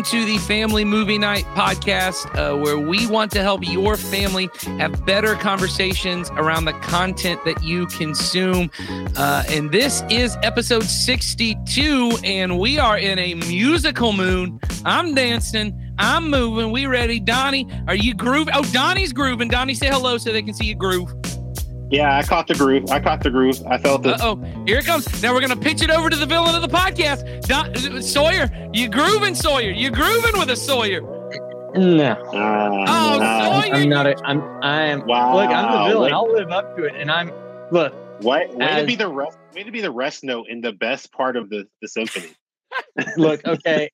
Welcome to the Family Movie Night podcast, uh, where we want to help your family have better conversations around the content that you consume. Uh, and this is episode 62, and we are in a musical mood. I'm dancing. I'm moving. We ready? Donnie, are you grooving? Oh, Donnie's grooving. Donnie, say hello so they can see you groove. Yeah, I caught the groove. I caught the groove. I felt it. oh, here it comes. Now we're gonna pitch it over to the villain of the podcast, Don, Sawyer. You grooving, Sawyer? You grooving with a Sawyer? No. Uh, Oh, no. Sawyer. I'm not. A, I'm. I'm. Wow. Look, I'm the villain. Wait. I'll live up to it. And I'm. Look. Way, way to be the rest. Way to be the rest note in the best part of the, the symphony. Look. Okay.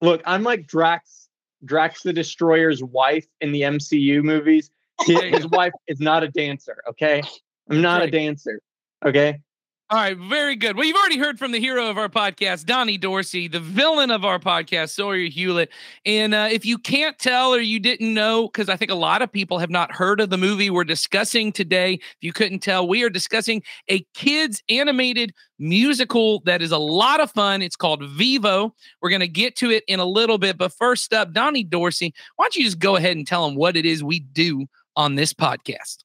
look. I'm like Drax. Drax the Destroyer's wife in the MCU movies. His, his wife is not a dancer. Okay. I'm not Right. a dancer. Okay. All right, very good. Well, you've already heard from the hero of our podcast, Donnie Dorsey, the villain of our podcast, Sawyer Hewlett. And uh, if you can't tell or you didn't know, because I think a lot of people have not heard of the movie we're discussing today, if you couldn't tell, we are discussing a kids animated musical that is a lot of fun. It's called Vivo. We're going to get to it in a little bit. But first up, Donnie Dorsey, why don't you just go ahead and tell them what it is we do on this podcast?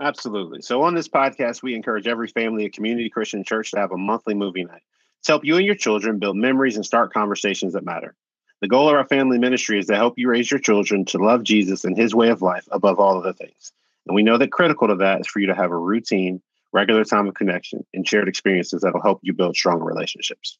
Absolutely. So on this podcast, we encourage every family at Community Christian Church to have a monthly movie night to help you and your children build memories and start conversations that matter. The goal of our family ministry is to help you raise your children to love Jesus and his way of life above all other things. And we know that critical to that is for you to have a routine, regular time of connection and shared experiences that'll help you build stronger relationships.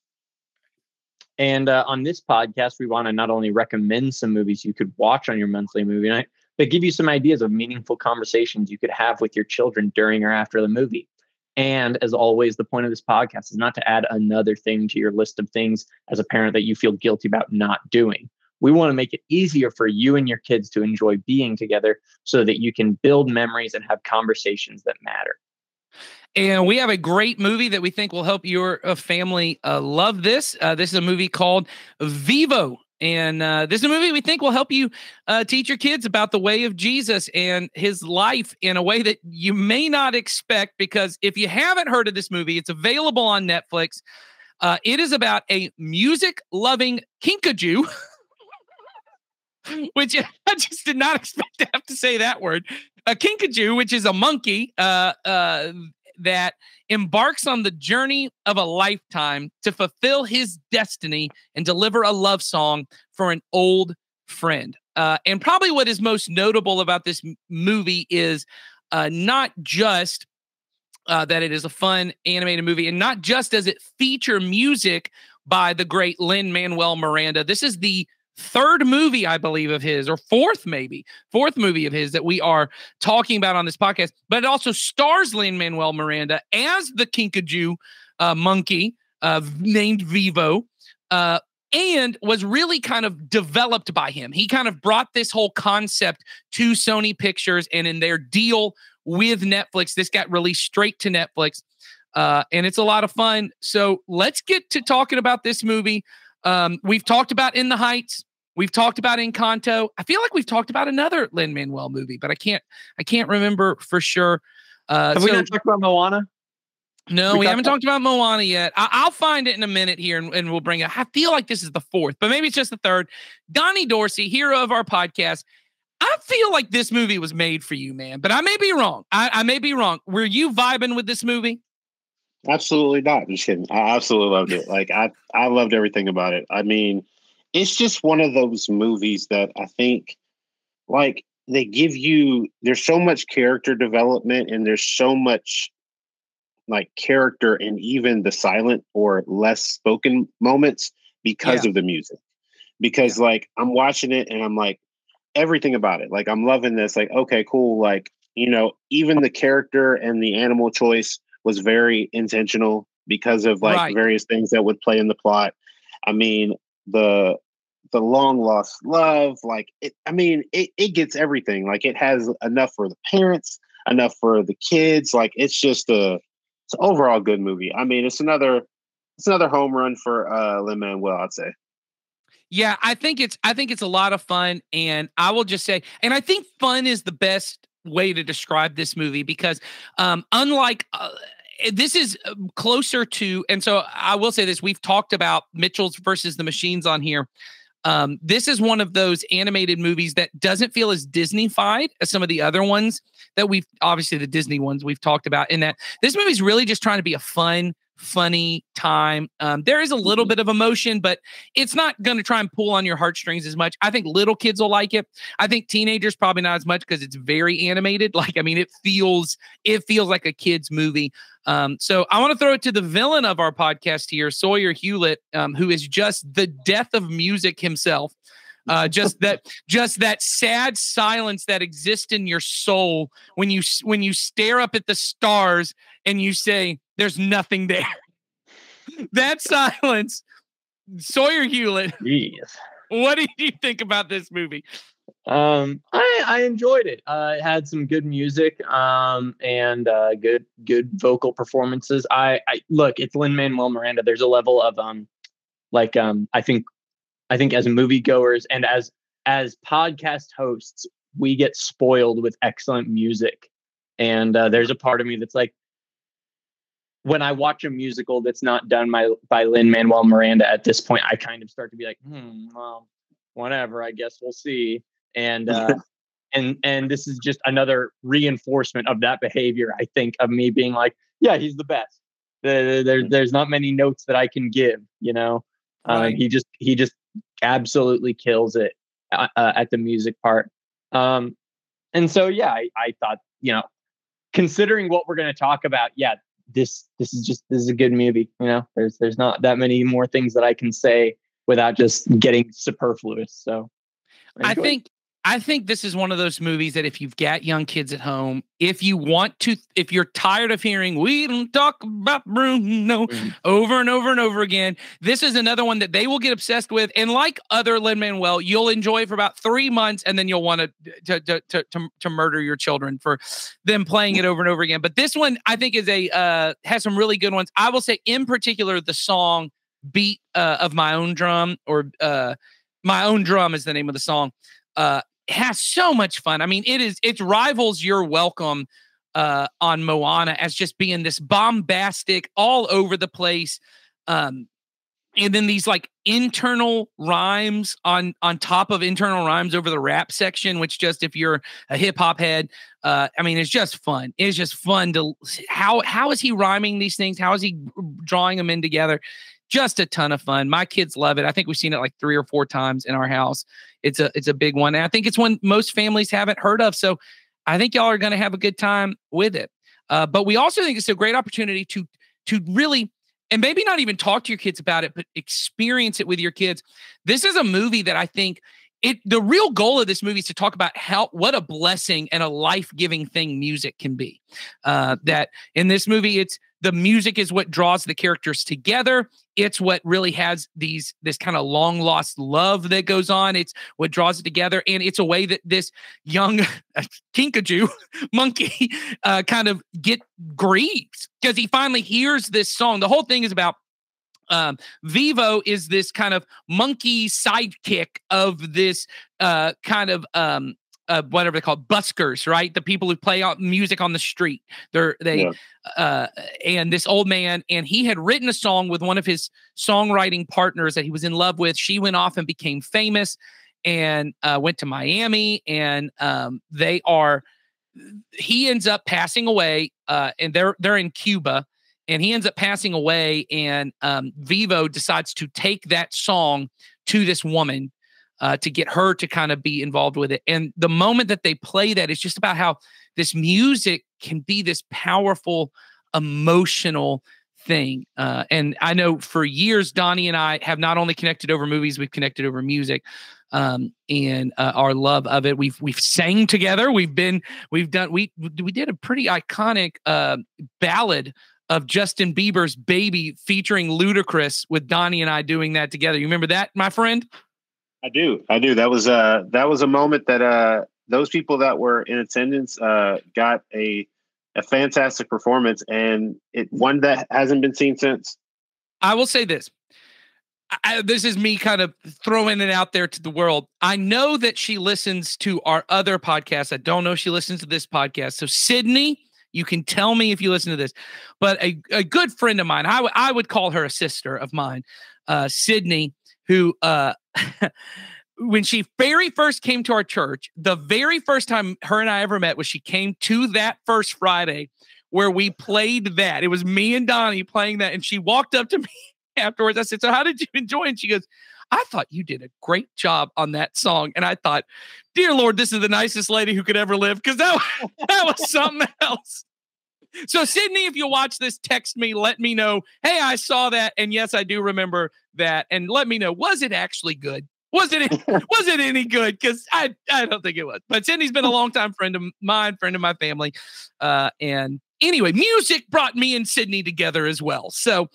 And uh, on this podcast, we want to not only recommend some movies you could watch on your monthly movie night, but give you some ideas of meaningful conversations you could have with your children during or after the movie. And as always, the point of this podcast is not to add another thing to your list of things as a parent that you feel guilty about not doing. We want to make it easier for you and your kids to enjoy being together so that you can build memories and have conversations that matter. And we have a great movie that we think will help your uh, family uh, love this. Uh, this is a movie called Vivo. And uh, this is a movie we think will help you uh, teach your kids about the way of Jesus and his life in a way that you may not expect. Because if you haven't heard of this movie, it's available on Netflix. Uh, it is about a music loving kinkajou, which I just did not expect to have to say that word. A kinkajou, which is a monkey uh, uh, that embarks on the journey of a lifetime to fulfill his destiny and deliver a love song for an old friend. Uh, and probably what is most notable about this m- movie is uh, not just uh, that it is a fun animated movie, and not just does it feature music by the great Lin Manuel Miranda. This is the third movie, I believe, of his, or fourth, maybe fourth movie of his that we are talking about on this podcast. But it also stars Lin Manuel Miranda as the Kinkajou uh, monkey uh, named Vivo. Uh, and was really kind of developed by him. He kind of brought this whole concept to Sony Pictures, and in their deal with Netflix, this got released straight to Netflix. Uh, and it's a lot of fun. So let's get to talking about this movie. Um, we've talked about In the Heights. We've talked about Encanto. I feel like we've talked about another Lin Manuel movie, but I can't I can't remember for sure. Uh, Have we so- not talked about Moana? no, We we haven't talked about Moana yet. I- I'll find it in a minute here and, and we'll bring it. I feel like this is the fourth, but maybe it's just the third. Donnie Dorsey, hero of our podcast. I feel like this movie was made for you, man, but I may be wrong. I, I may be wrong. Were you vibing with this movie? Absolutely not. Just kidding. I absolutely loved it. Like I, I loved everything about it. I mean, it's just one of those movies that I think, like, they give you. There's so much character development, and there's so much, like, character and even the silent or less spoken moments because of the music. Because like I'm watching it and I'm like, everything about it. Like I'm loving this. Like okay, cool. Like you know, even the character and the animal choice was very intentional because of like Right. various things that would play in the plot. I mean, the the long lost love, like it I mean, it, it gets everything. Like it has enough for the parents, enough for the kids. Like it's just a it's an overall good movie. I mean, it's another it's another home run for uh Lin Manuel, I'd say. Yeah, I think it's I think it's a lot of fun and I will just say and I think fun is the best way to describe this movie because um unlike uh, this is uh, closer to and so I will say this we've talked about Mitchells versus the Machines on here Um, this is one of those animated movies that doesn't feel as Disney-fied as some of the other ones that we've obviously the Disney ones we've talked about. In that this movie's really just trying to be a fun, funny time. Um, there is a little bit of emotion, but it's not going to try and pull on your heartstrings as much. I think little kids will like it. I think teenagers probably not as much because it's very animated. Like, I mean, it feels it feels like a kids movie. Um, so I want to throw it to the villain of our podcast here, Sawyer Hewlett, um, who is just the death of music himself. Uh, just that, just that sad silence that exists in your soul when you when you stare up at the stars and you say, "There's nothing there." that silence, Sawyer Hewlett. Jeez. What did you think about this movie? Um, I I enjoyed it. Uh, it had some good music, um, and uh, good good vocal performances. I I look, it's Lin Manuel Miranda. There's a level of um, like um, I think, I think as moviegoers and as as podcast hosts, we get spoiled with excellent music, and uh, there's a part of me that's like, when I watch a musical that's not done by by Lin Manuel Miranda at this point, I kind of start to be like, hmm, well, whatever. I guess we'll see and uh, and and this is just another reinforcement of that behavior. I think of me being like, yeah, he's the best. There, there Mm. there's not many notes that I can give. You know, um, Right. he just he just absolutely kills it uh, uh, at the music part. Um, and so yeah, I, I thought you know, considering what we're going to talk about, yeah, this this is just this is a good movie. You know, there's there's not that many more things that I can say without just getting superfluous. So I it. think I think this is one of those movies that if you've got young kids at home, if you want to, if you're tired of hearing "We don't talk about Bruno" Mhm. over and over and over again, this is another one that they will get obsessed with. And like other Lin Manuel, you'll enjoy it for about three months, and then you'll want to to, to to to murder your children for them playing it over and over again. But this one, I think, is a uh, has some really good ones. I will say, in particular, the song "Beat uh, of My Own Drum" or uh, "My Own Drum" is the name of the song uh has so much fun. I mean, it is it rivals your welcome uh on Moana as just being this bombastic all over the place. Um and then these like internal rhymes on on top of internal rhymes over the rap section which just if you're a hip hop head uh i mean it's just fun it's just fun to how how is he rhyming these things how is he drawing them in together just a ton of fun. My kids love it. I think we've seen it like three or four times in our house. It's a it's a big one and i think it's one most families haven't heard of so i think y'all are going to have a good time with it. Uh, but we also think it's a great opportunity to to really and maybe not even talk to your kids about it but experience it with your kids. This is a movie that i think it the real goal of this movie is to talk about how what a blessing and a life-giving thing music can be. Uh, that in this movie it's the music is what draws the characters together it's what really has these this kind of long lost love that goes on it's what draws it together and it's a way that this young kinkajou monkey uh, kind of get grieves because he finally hears this song. The whole thing is about um, Vivo is this kind of monkey sidekick of this uh, kind of um, uh, whatever they call buskers, right? The people who play out music on the street. They're they Yeah. uh, and this old man, and he had written a song with one of his songwriting partners that he was in love with. She went off and became famous, and uh, went to Miami, and um, they are. He ends up passing away, uh, and they're they're in Cuba, and he ends up passing away and um, vivo decides to take that song to this woman uh, to get her to kind of be involved with it and the moment that they play that it's just about how this music can be this powerful emotional thing uh, and i know for years donnie and i have not only connected over movies we've connected over music um, and uh, our love of it we've we've sang together we've been we've done we we did a pretty iconic uh, ballad of Justin Bieber's Baby featuring Ludacris with Donnie and I doing that together. You remember that, my friend? I do. I do. That was uh that was a moment that uh those people that were in attendance uh got a a fantastic performance and it one that hasn't been seen since. I will say this. I, this is me kind of throwing it out there to the world. I know that she listens to our other podcast. I don't know if she listens to this podcast. So, Sydney, you can tell me if you listen to this. But a, a good friend of mine, I would- I would call her a sister of mine, uh, Sydney, who uh when she very first came to our church, the very first time her and I ever met was she came to that first Friday where we played that. It was me and Donnie playing that. And she walked up to me afterwards. I said, So how did you enjoy? And she goes, I thought you did a great job on that song. And I thought, dear Lord, this is the nicest lady who could ever live because that, that was something else. So, Sydney, if you watch this, text me, let me know. Hey, I saw that. And yes, I do remember that. And let me know, was it actually good? Was it was it any good? Because I I don't think it was. But Sydney's been a long time friend of mine, friend of my family. Uh, and anyway, music brought me and Sydney together as well. So,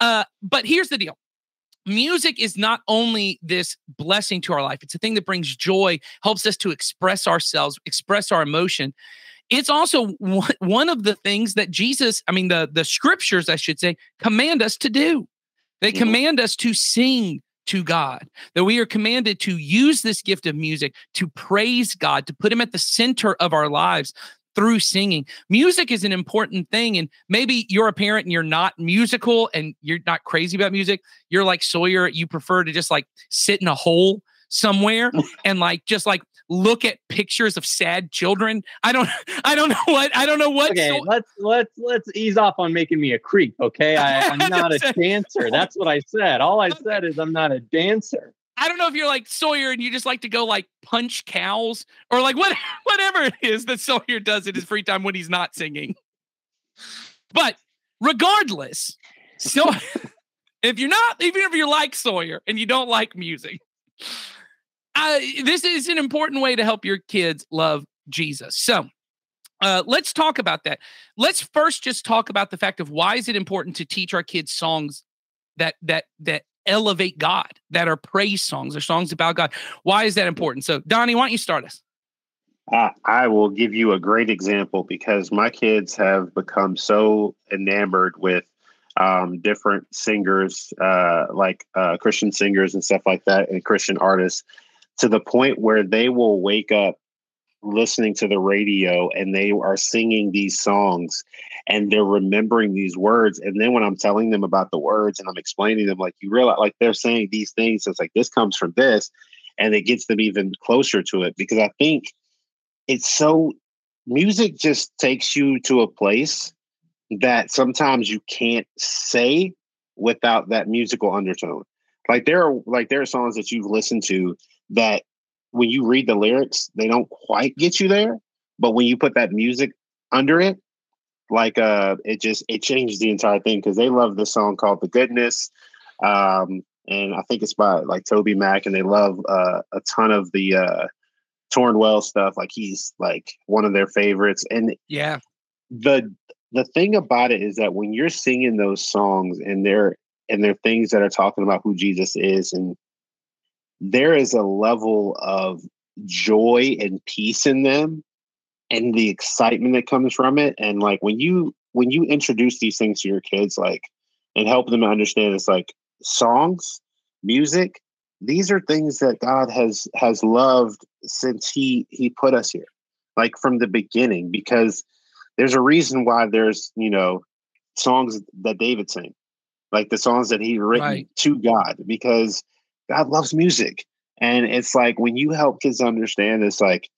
uh, but here's the deal. Music is not only this blessing to our life, it's a thing that brings joy, helps us to express ourselves, express our emotion. It's also one of the things that Jesus, I mean, the, the scriptures, I should say, command us to do. They mm-hmm. command us to sing, to God, that we are commanded to use this gift of music to praise God, to put Him at the center of our lives through singing. Music is an important thing. And maybe you're a parent and you're not musical and you're not crazy about music. You're like Sawyer, you prefer to just like sit in a hole somewhere and like just like look at pictures of sad children. I don't I don't know what I don't know what Okay, so- let's let's let's ease off on making me a creep, okay? I, am not a dancer. That's what I said. All I said is I'm not a dancer. I don't know if you're like Sawyer and you just like to go like punch cows or like what whatever it is that Sawyer does in his free time when he's not singing. But regardless, so if you're not even if you're like Sawyer and you don't like music, this is an important way to help your kids love Jesus. So uh, let's talk about that. Let's first just talk about the fact of why is it important to teach our kids songs that that that elevate God, that are praise songs or songs about God. Why is that important? So, Donnie, why don't you start us? Uh, I will give you a great example because my kids have become so enamored with um, different singers, uh, like uh, Christian singers and stuff like that, and Christian artists to the point where they will wake up listening to the radio and they are singing these songs and they're remembering these words. And then when I'm telling them about the words and I'm explaining them, like you realize, like they're saying these things, it's like this comes from this, and it gets them even closer to it because I think it's so music just takes you to a place that sometimes you can't say without that musical undertone. Like there are like there are songs that you've listened to that when you read the lyrics, they don't quite get you there. But when you put that music under it, like uh it just it changes the entire thing because they love this song called The Goodness. Um, and I think it's by like TobyMac, and they love uh, a ton of the uh Tauren Wells stuff. Like he's like one of their favorites. And yeah, the the thing about it is that when you're singing those songs and they're and they're things that are talking about who Jesus is and there is a level of joy and peace in them and the excitement that comes from it. And like when you when you introduce these things to your kids like and help them understand it's like songs music these are things that god has has loved since he he put us here like from the beginning. Because there's a reason why there's you know songs that david sang like the songs that he written right. to god. Because God loves music. And it's like when you help kids understand it's like,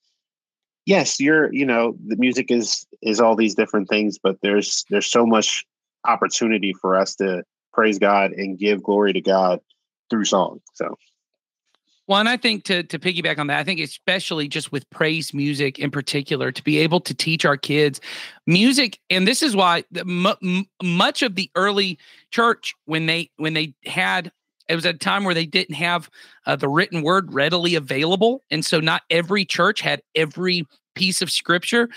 yes, you're, you know, the music is is all these different things, but there's there's so much opportunity for us to praise God and give glory to God through song. So well, and I think to to piggyback on that, I think especially just with praise music in particular, to be able to teach our kids music, and this is why m- much of the early church when they when they had it was a time where they didn't have uh, the written word readily available. And so not every church had every piece of scripture,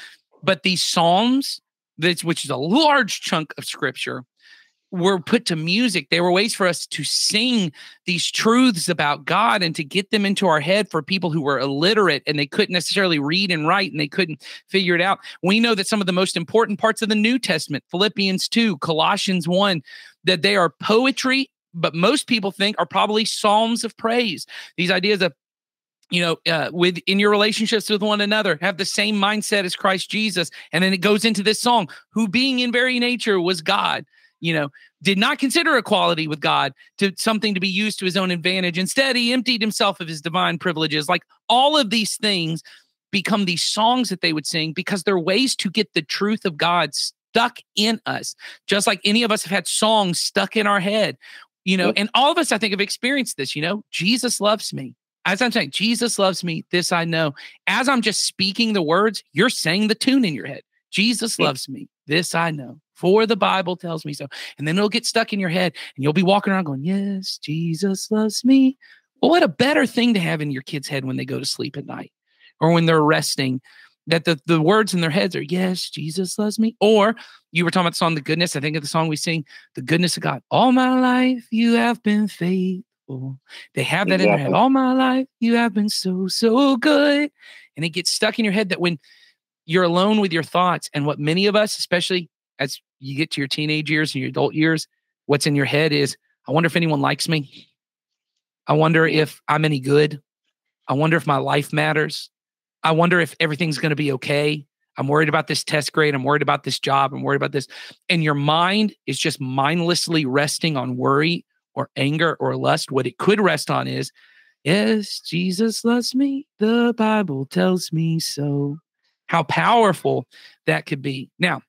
but these Psalms, this, which is a large chunk of scripture, were put to music. They were ways for us to sing these truths about God and to get them into our head for people who were illiterate and they couldn't necessarily read and write and they couldn't figure it out. We know that some of the most important parts of the New Testament, Philippians 2, Colossians 1, that they are poetry but most people think are probably psalms of praise. These ideas of you know, uh, with in your relationships with one another, have the same mindset as Christ Jesus, and then it goes into this song, who being in very nature was God. you know, did not consider equality with God to something to be used to his own advantage. Instead, he emptied himself of his divine privileges. Like all of these things become these songs that they would sing because they're ways to get the truth of God stuck in us, just like any of us have had songs stuck in our head, you know, and all of us, I think, have experienced this, you know, Jesus loves me. As I'm saying, Jesus loves me, this I know. As I'm just speaking the words, you're saying the tune in your head. Jesus loves me, this I know. For the Bible tells me so. And then it'll get stuck in your head and you'll be walking around going, Yes, Jesus loves me. Well, what a better thing to have in your kid's head when they go to sleep at night or when they're resting that the, the words in their heads are yes jesus loves me or you were talking about the song the goodness i think of the song we sing the goodness of god all my life you have been faithful. They have that exactly. in their head all my life you have been so so good. And it gets stuck in your head that when you're alone with your thoughts and what many of us especially as you get to your teenage years and your adult years what's in your head is i wonder if anyone likes me. I wonder if i'm any good. I wonder if my life matters I wonder if everything's going to be okay. I'm worried about this test grade. I'm worried about this job. I'm worried about this. And your mind is just mindlessly resting on worry or anger or lust. What it could rest on is, yes, Jesus loves me. The Bible tells me so. How powerful that could be. Now,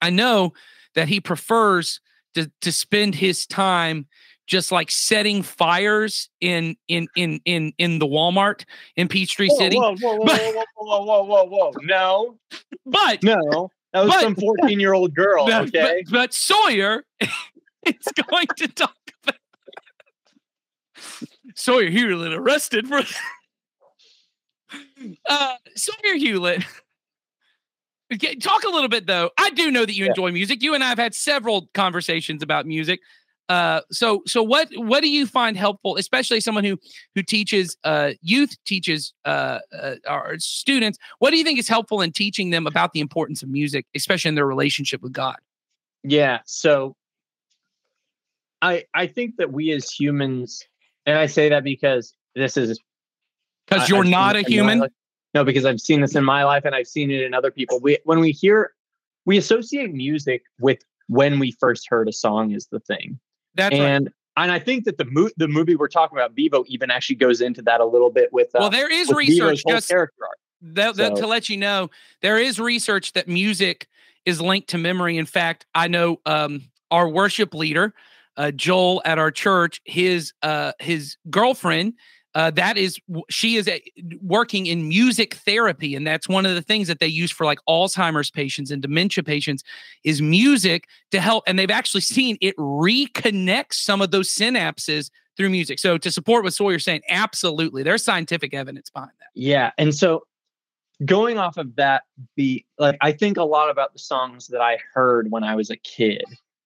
I know that he prefers to, to spend his time just like setting fires in in in in in the Walmart in Peachtree City. Whoa, whoa, whoa, but, whoa, whoa, whoa, whoa, whoa, No, but no, that was but, some fourteen-year-old girl. But, okay, but, but Sawyer is going to talk about Sawyer Hewlett arrested for uh, Sawyer Hewlett. Talk a little bit though. I do know that you yeah. enjoy music. You and I have had several conversations about music. Uh, so so what what do you find helpful, especially someone who who teaches uh, youth, teaches uh, uh, our students? What do you think is helpful in teaching them about the importance of music, especially in their relationship with God? Yeah. So I I think that we as humans, and I say that because this is because you're I've not a human. No, because I've seen this in my life and I've seen it in other people. We when we hear we associate music with when we first heard a song is the thing. That's and right. and I think that the mo- the movie we're talking about, Vivo, even actually goes into that a little bit with. Uh, well, there is research just character arc. That, that, so. to let you know, there is research that music is linked to memory. In fact, I know um, our worship leader, uh, Joel at our church, his uh, his girlfriend uh, that is she is a, working in music therapy and that's one of the things that they use for like alzheimer's patients and dementia patients is music to help and they've actually seen it reconnect some of those synapses through music. So to support what sawyer's saying absolutely there's scientific evidence behind that. Yeah and so going off of that beat like i think a lot about the songs that i heard when i was a kid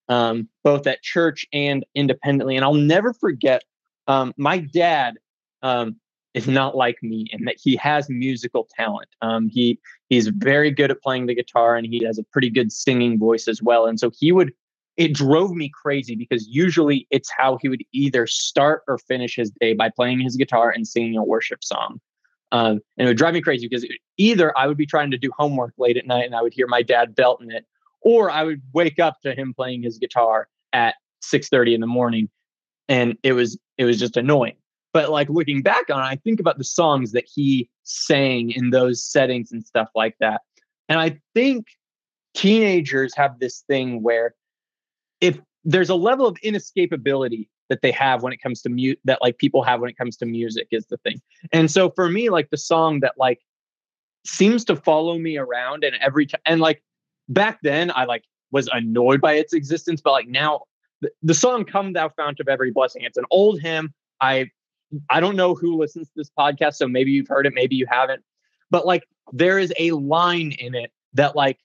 um, both at church and independently and i'll never forget um, my dad um, is not like me in that he has musical talent. Um, he he's very good at playing the guitar and he has a pretty good singing voice as well. And so he would it drove me crazy because usually it's how he would either start or finish his day by playing his guitar and singing a worship song. Um, and it would drive me crazy because it, either I would be trying to do homework late at night and I would hear my dad belting it, or I would wake up to him playing his guitar at 6:30 in the morning, and it was it was just annoying. But like looking back on it, I think about the songs that he sang in those settings and stuff like that. And I think teenagers have this thing where if there's a level of inescapability that they have when it comes to mute that like people have when it comes to music is the thing. And so for me, like the song that like seems to follow me around and every time and like back then I like was annoyed by its existence, but like now the, the song Come Thou Fount of Every Blessing, it's an old hymn. I I don't know who listens to this podcast, so maybe you've heard it, maybe you haven't. But like there is a line in it that like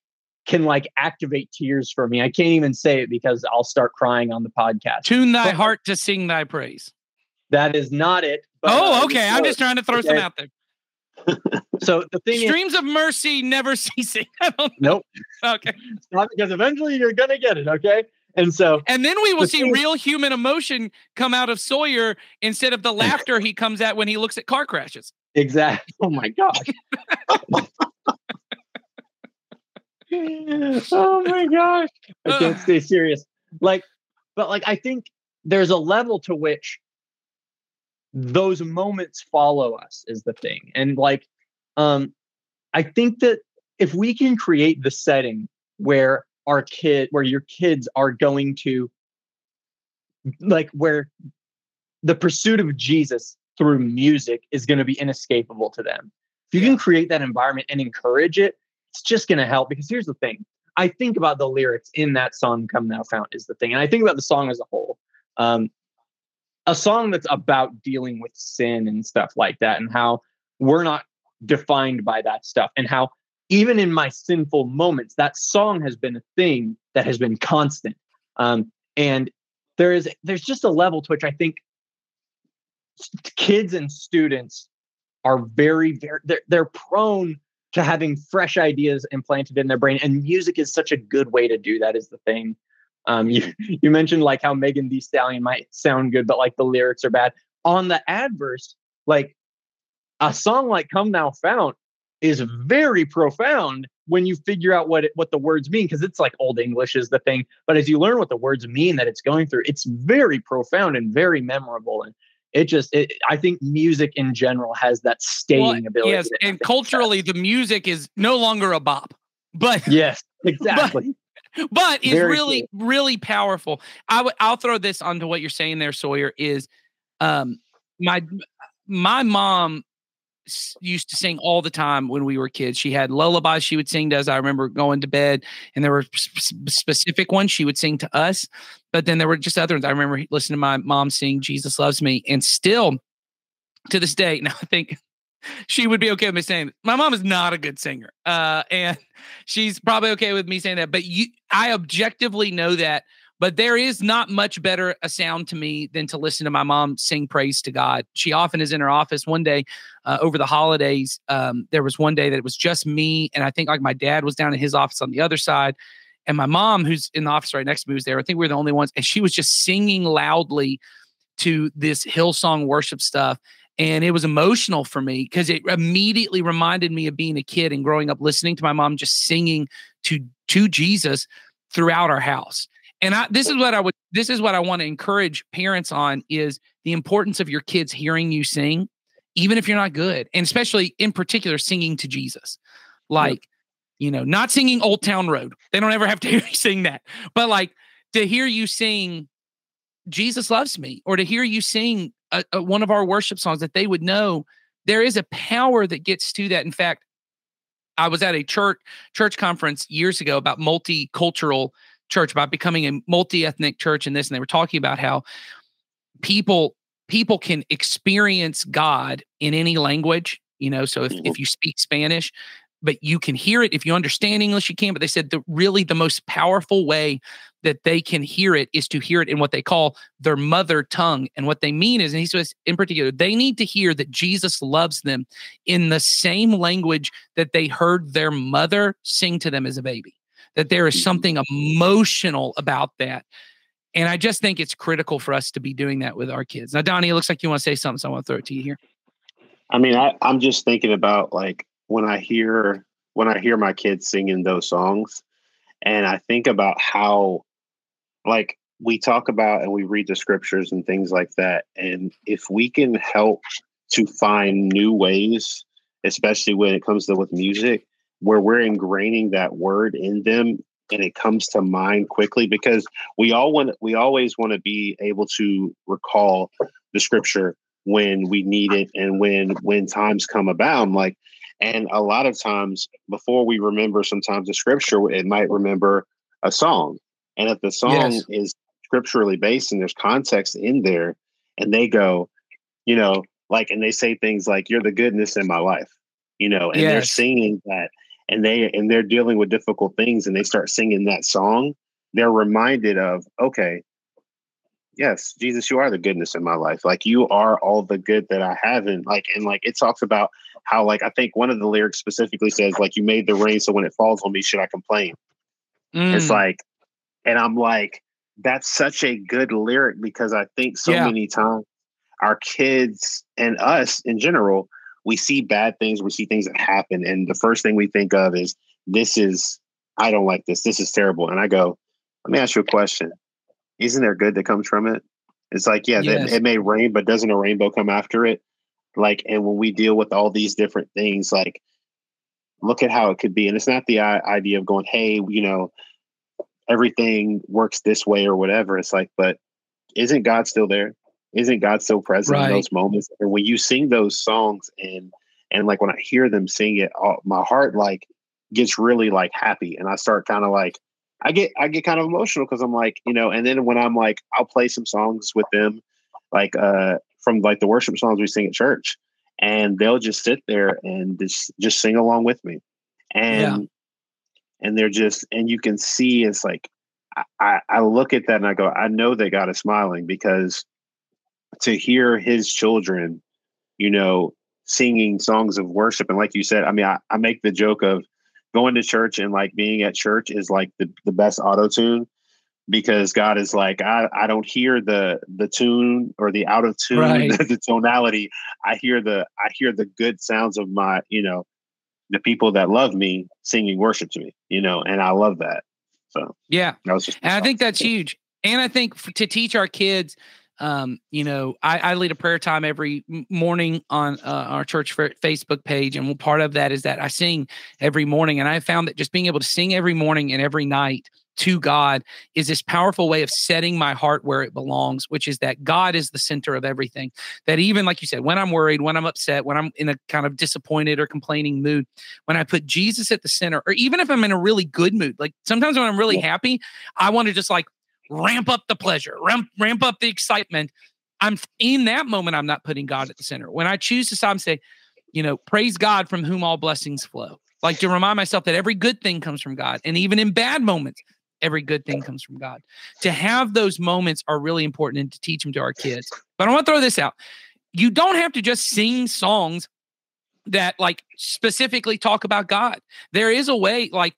can like activate tears for me. I can't even say it because I'll start crying on the podcast. Tune thy but, heart to sing thy praise. That is not it. But, oh, okay. I'm just trying to throw okay. some out there. so the thing streams is, of mercy never ceasing. Nope. okay. Not because eventually you're gonna get it. Okay. And so, and then we will see thing, real human emotion come out of Sawyer instead of the laughter he comes at when he looks at car crashes. Exactly. Oh my gosh. oh my gosh. I can't stay serious. like, but like I think there's a level to which those moments follow us is the thing. And like um I think that if we can create the setting where our kid where your kids are going to like where the pursuit of Jesus through music is going to be inescapable to them. If you can create that environment and encourage it, it's just going to help because here's the thing. I think about the lyrics in that song "Come Thou Fount" is the thing, and I think about the song as a whole. Um, a song that's about dealing with sin and stuff like that, and how we're not defined by that stuff, and how even in my sinful moments, that song has been a thing that has been constant. Um, and there is there's just a level to which I think kids and students are very very they're, they're prone to having fresh ideas implanted in their brain and music is such a good way to do that is the thing um, you you mentioned like how megan thee stallion might sound good but like the lyrics are bad on the adverse like a song like come thou fount is very profound when you figure out what it, what the words mean because it's like old english is the thing but as you learn what the words mean that it's going through it's very profound and very memorable and it just it, i think music in general has that staying well, ability yes and culturally the music is no longer a bop but yes exactly. but, but is really cool. really powerful. I would i'll throw this onto what you're saying there sawyer is um my my mom used to sing all the time when we were kids. She had lullabies she would sing to us. I remember going to bed, and there were sp- specific ones she would sing to us, but then there were just other ones. I remember listening to my mom sing "Jesus Loves Me," and still to this day, now I think she would be okay with me saying my mom is not a good singer, uh, and she's probably okay with me saying that. But you, I objectively know that but there is not much better a sound to me than to listen to my mom sing praise to God. She often is in her office. One day uh, over the holidays, um, there was one day that it was just me, and I think like my dad was down in his office on the other side, and my mom, who's in the office right next to me, was there. I think we were the only ones, and she was just singing loudly to this Hillsong worship stuff. And it was emotional for me because it immediately reminded me of being a kid and growing up listening to my mom just singing to to Jesus throughout our house. And I, this is what I would, this is what I want to encourage parents on is the importance of your kids hearing you sing, even if you're not good, and especially in particular singing to Jesus, like, you know, not singing Old Town Road. They don't ever have to hear you sing that, but like to hear you sing Jesus loves me, or to hear you sing a, a, one of our worship songs that they would know there is a power that gets to that. In fact, I was at a church church conference years ago about multicultural church about becoming a multi-ethnic church and this and they were talking about how people people can experience god in any language you know so if, if mm-hmm. you speak spanish but you can hear it. If you understand english you can but they said the really the most powerful way that they can hear it is to hear it in what they call their mother tongue. And what they mean is and he says in particular they need to hear that jesus loves them in the same language that they heard their mother sing to them as a baby that there is something emotional about that. And I just think it's critical for us to be doing that with our kids. Now, Donnie, it looks like you want to say something, so I want to throw it to you here. I mean, I, I'm just thinking about like when I hear when I hear my kids singing those songs, and I think about how like we talk about and we read the scriptures and things like that. And if we can help to find new ways, especially when it comes to with music, where we're ingraining that word in them and it comes to mind quickly because we all want we always want to be able to recall the scripture when we need it and when when times come about like and a lot of times before we remember sometimes the scripture it might remember a song and if the song yes. is scripturally based and there's context in there and they go you know like and they say things like you're the goodness in my life you know and yes. they're singing that and they and they're dealing with difficult things and they start singing that song they're reminded of okay yes jesus you are the goodness in my life like you are all the good that i have and like and like it talks about how like i think one of the lyrics specifically says like you made the rain so when it falls on me should i complain mm. it's like and i'm like that's such a good lyric because i think so yeah. many times our kids and us in general we see bad things, we see things that happen, and the first thing we think of is this is I don't like this. This is terrible. And I go, let me ask you a question. isn't there good that comes from it? It's like, yeah, Yes. it may rain, but doesn't a rainbow come after it? Like, and when we deal with all these different things, like, look at how it could be. And it's not the idea of going, hey, you know, everything works this way or whatever. It's like, but isn't God still there? Isn't God so present Right. in those moments? And when you sing those songs and and like when I hear them sing it, all, my heart like gets really like happy, and I start kind of like I get I get kind of emotional because I'm like you know, and then when I'm like I'll play some songs with them, like uh from like the worship songs we sing at church, and they'll just sit there and just just sing along with me, and and they're just and you can see it's like I- I, I look at that and I go, I know that God is smiling because to hear his children, you know, singing songs of worship. And like you said, I mean, I, I make the joke of going to church and like being at church is like the, the best auto tune because God is like, I, I don't hear the the tune or the out of tune, Right. the tonality. I hear the I hear the good sounds of my, you know, the people that love me singing worship to me, you know, and I love that. So Yeah. that was just And I think that's huge. And I think to teach our kids, um, you know, I, I lead a prayer time every morning on uh, our church fa- Facebook page, and part of that is that I sing every morning. And I found that just being able to sing every morning and every night to God is this powerful way of setting my heart where it belongs, which is that God is the center of everything. That even like you said, when I'm worried, when I'm upset, when I'm in a kind of disappointed or complaining mood, when I put Jesus at the center, or even if I'm in a really good mood, like sometimes when I'm really happy, I want to just like ramp up the pleasure, ramp ramp up the excitement. I'm in that moment. I'm not putting God at the center. When I choose to stop and say, you know, praise God from whom all blessings flow. Like to remind myself that every good thing comes from God, and even in bad moments, every good thing comes from God. To have those moments are really important and to teach them to our kids. But I want to throw this out. You don't have to just sing songs that like specifically talk about God. There is a way like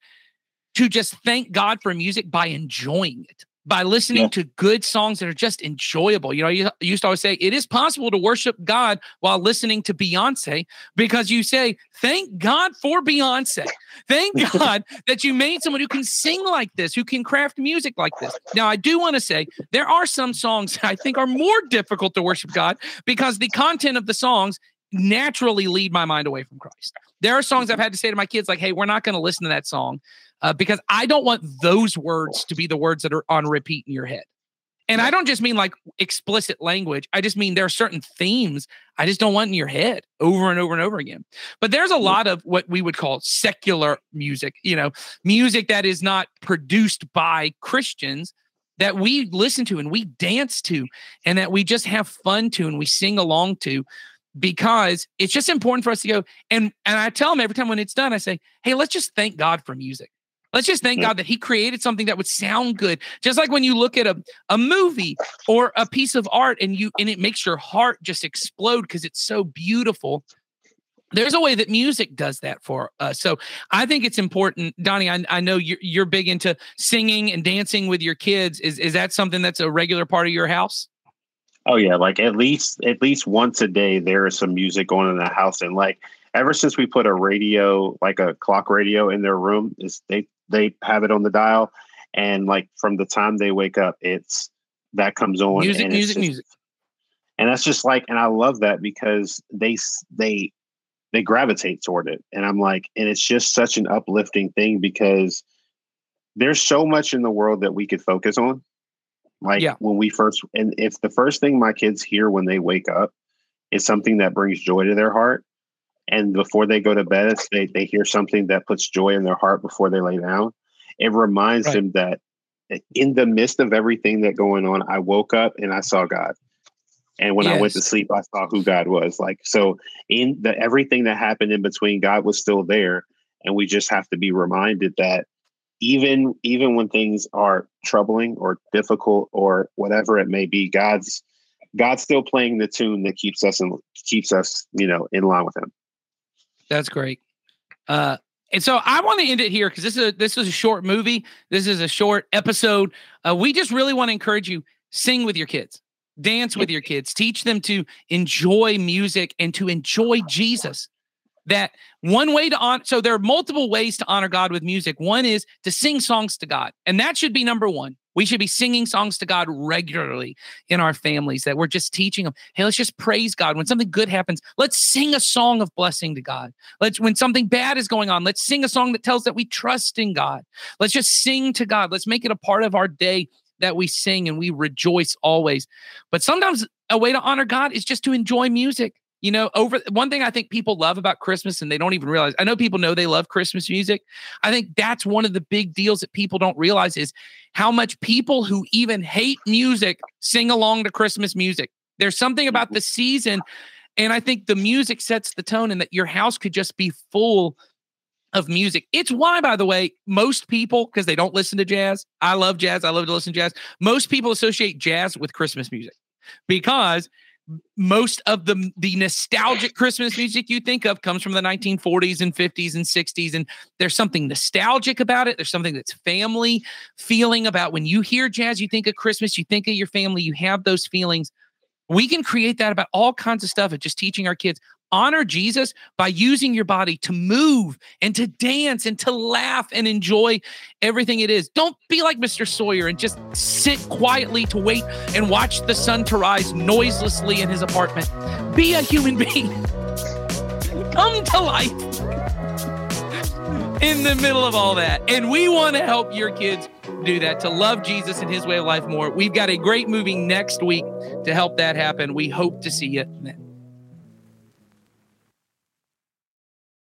to just thank God for music by enjoying it, by listening Yeah. to good songs that are just enjoyable. You know, you, you used to always say it is possible to worship God while listening to Beyonce because you say, Thank God for Beyonce. Thank God that you made someone who can sing like this, who can craft music like this. Now, I do want to say there are some songs I think are more difficult to worship God because the content of the songs naturally lead my mind away from Christ. There are songs I've mm-hmm. had to say to my kids, like, hey, we're not going to listen to that song uh, because I don't want those words to be the words that are on repeat in your head. And I don't just mean like explicit language. I just mean there are certain themes I just don't want in your head over and over and over again. But there's a lot of what we would call secular music, you know, music that is not produced by Christians that we listen to and we dance to and that we just have fun to and we sing along to because it's just important for us to go and and I tell them every time when it's done I say, "Hey, let's just thank God for music." Let's just thank mm. God that He created something that would sound good. Just like when you look at a, a movie or a piece of art and you and it makes your heart just explode because it's so beautiful. There's a way that music does that for us. So I think it's important, Donnie. I, I know you're you're big into singing and dancing with your kids. Is is that something that's a regular part of your house? Oh yeah, like at least at least once a day there is some music going in the house, and like ever since we put a radio, like a clock radio, in their room, is they they have it on the dial, and like from the time they wake up, it's that comes on. Music, and music, just- music. and that's just like, and I love that because they they they gravitate toward it, and I'm like, and it's just such an uplifting thing because there's so much in the world that we could focus on. Like Yeah. when we first, and if the first thing my kids hear when they wake up is something that brings joy to their heart, and before they go to bed, they they hear something that puts joy in their heart before they lay down. It reminds Right. them that eh, in the midst of everything that going on, I woke up and I saw God. And when I went to sleep, I saw who God was. Like so, in the everything that happened in between, God was still there, and we just have to be reminded that even even when things are troubling or difficult or whatever it may be, God's God's still playing the tune that keeps us and keeps us you know in line with Him. That's great. Uh, and so I want to end it here because this is a, this is a short movie. This is a short episode. Uh, we just really want to encourage you: sing with your kids, dance with your kids, teach them to enjoy music and to enjoy Jesus. That one way to honor. So there are multiple ways to honor God with music. One is to sing songs to God, and that should be number one. We should be singing songs to God regularly in our families that we're just teaching them. Hey, let's just praise God. When something good happens, let's sing a song of blessing to God. Let's when something bad is going on, let's sing a song that tells that we trust in God. Let's just sing to God. Let's make it a part of our day that we sing and we rejoice always. But sometimes a way to honor God is just to enjoy music. You know, over one thing I think people love about Christmas and they don't even realize. I know people know they love Christmas music. I think that's one of the big deals that people don't realize is how much people who even hate music sing along to Christmas music. There's something about Mm-hmm. the season and I think the music sets the tone and that your house could just be full of music. It's why, by the way, most people, because they don't listen to jazz, I love jazz, I love to listen to jazz. Most people associate jazz with Christmas music because most of the the nostalgic Christmas music you think of comes from the 1940s and 50s and 60s and there's something nostalgic about it. There's something that's family feeling about. When you hear jazz you think of Christmas you think of your family you have those feelings. We can create that about all kinds of stuff of just teaching our kids honor Jesus by using your body to move and to dance and to laugh and enjoy everything it is. Don't be like Mr. Sawyer and just sit quietly to wait and watch the sun to rise noiselessly in his apartment. Be a human being. Come to life in the middle of all that. And we want to help your kids do that, to love Jesus and his way of life more. We've got a great movie next week to help that happen. We hope to see you then.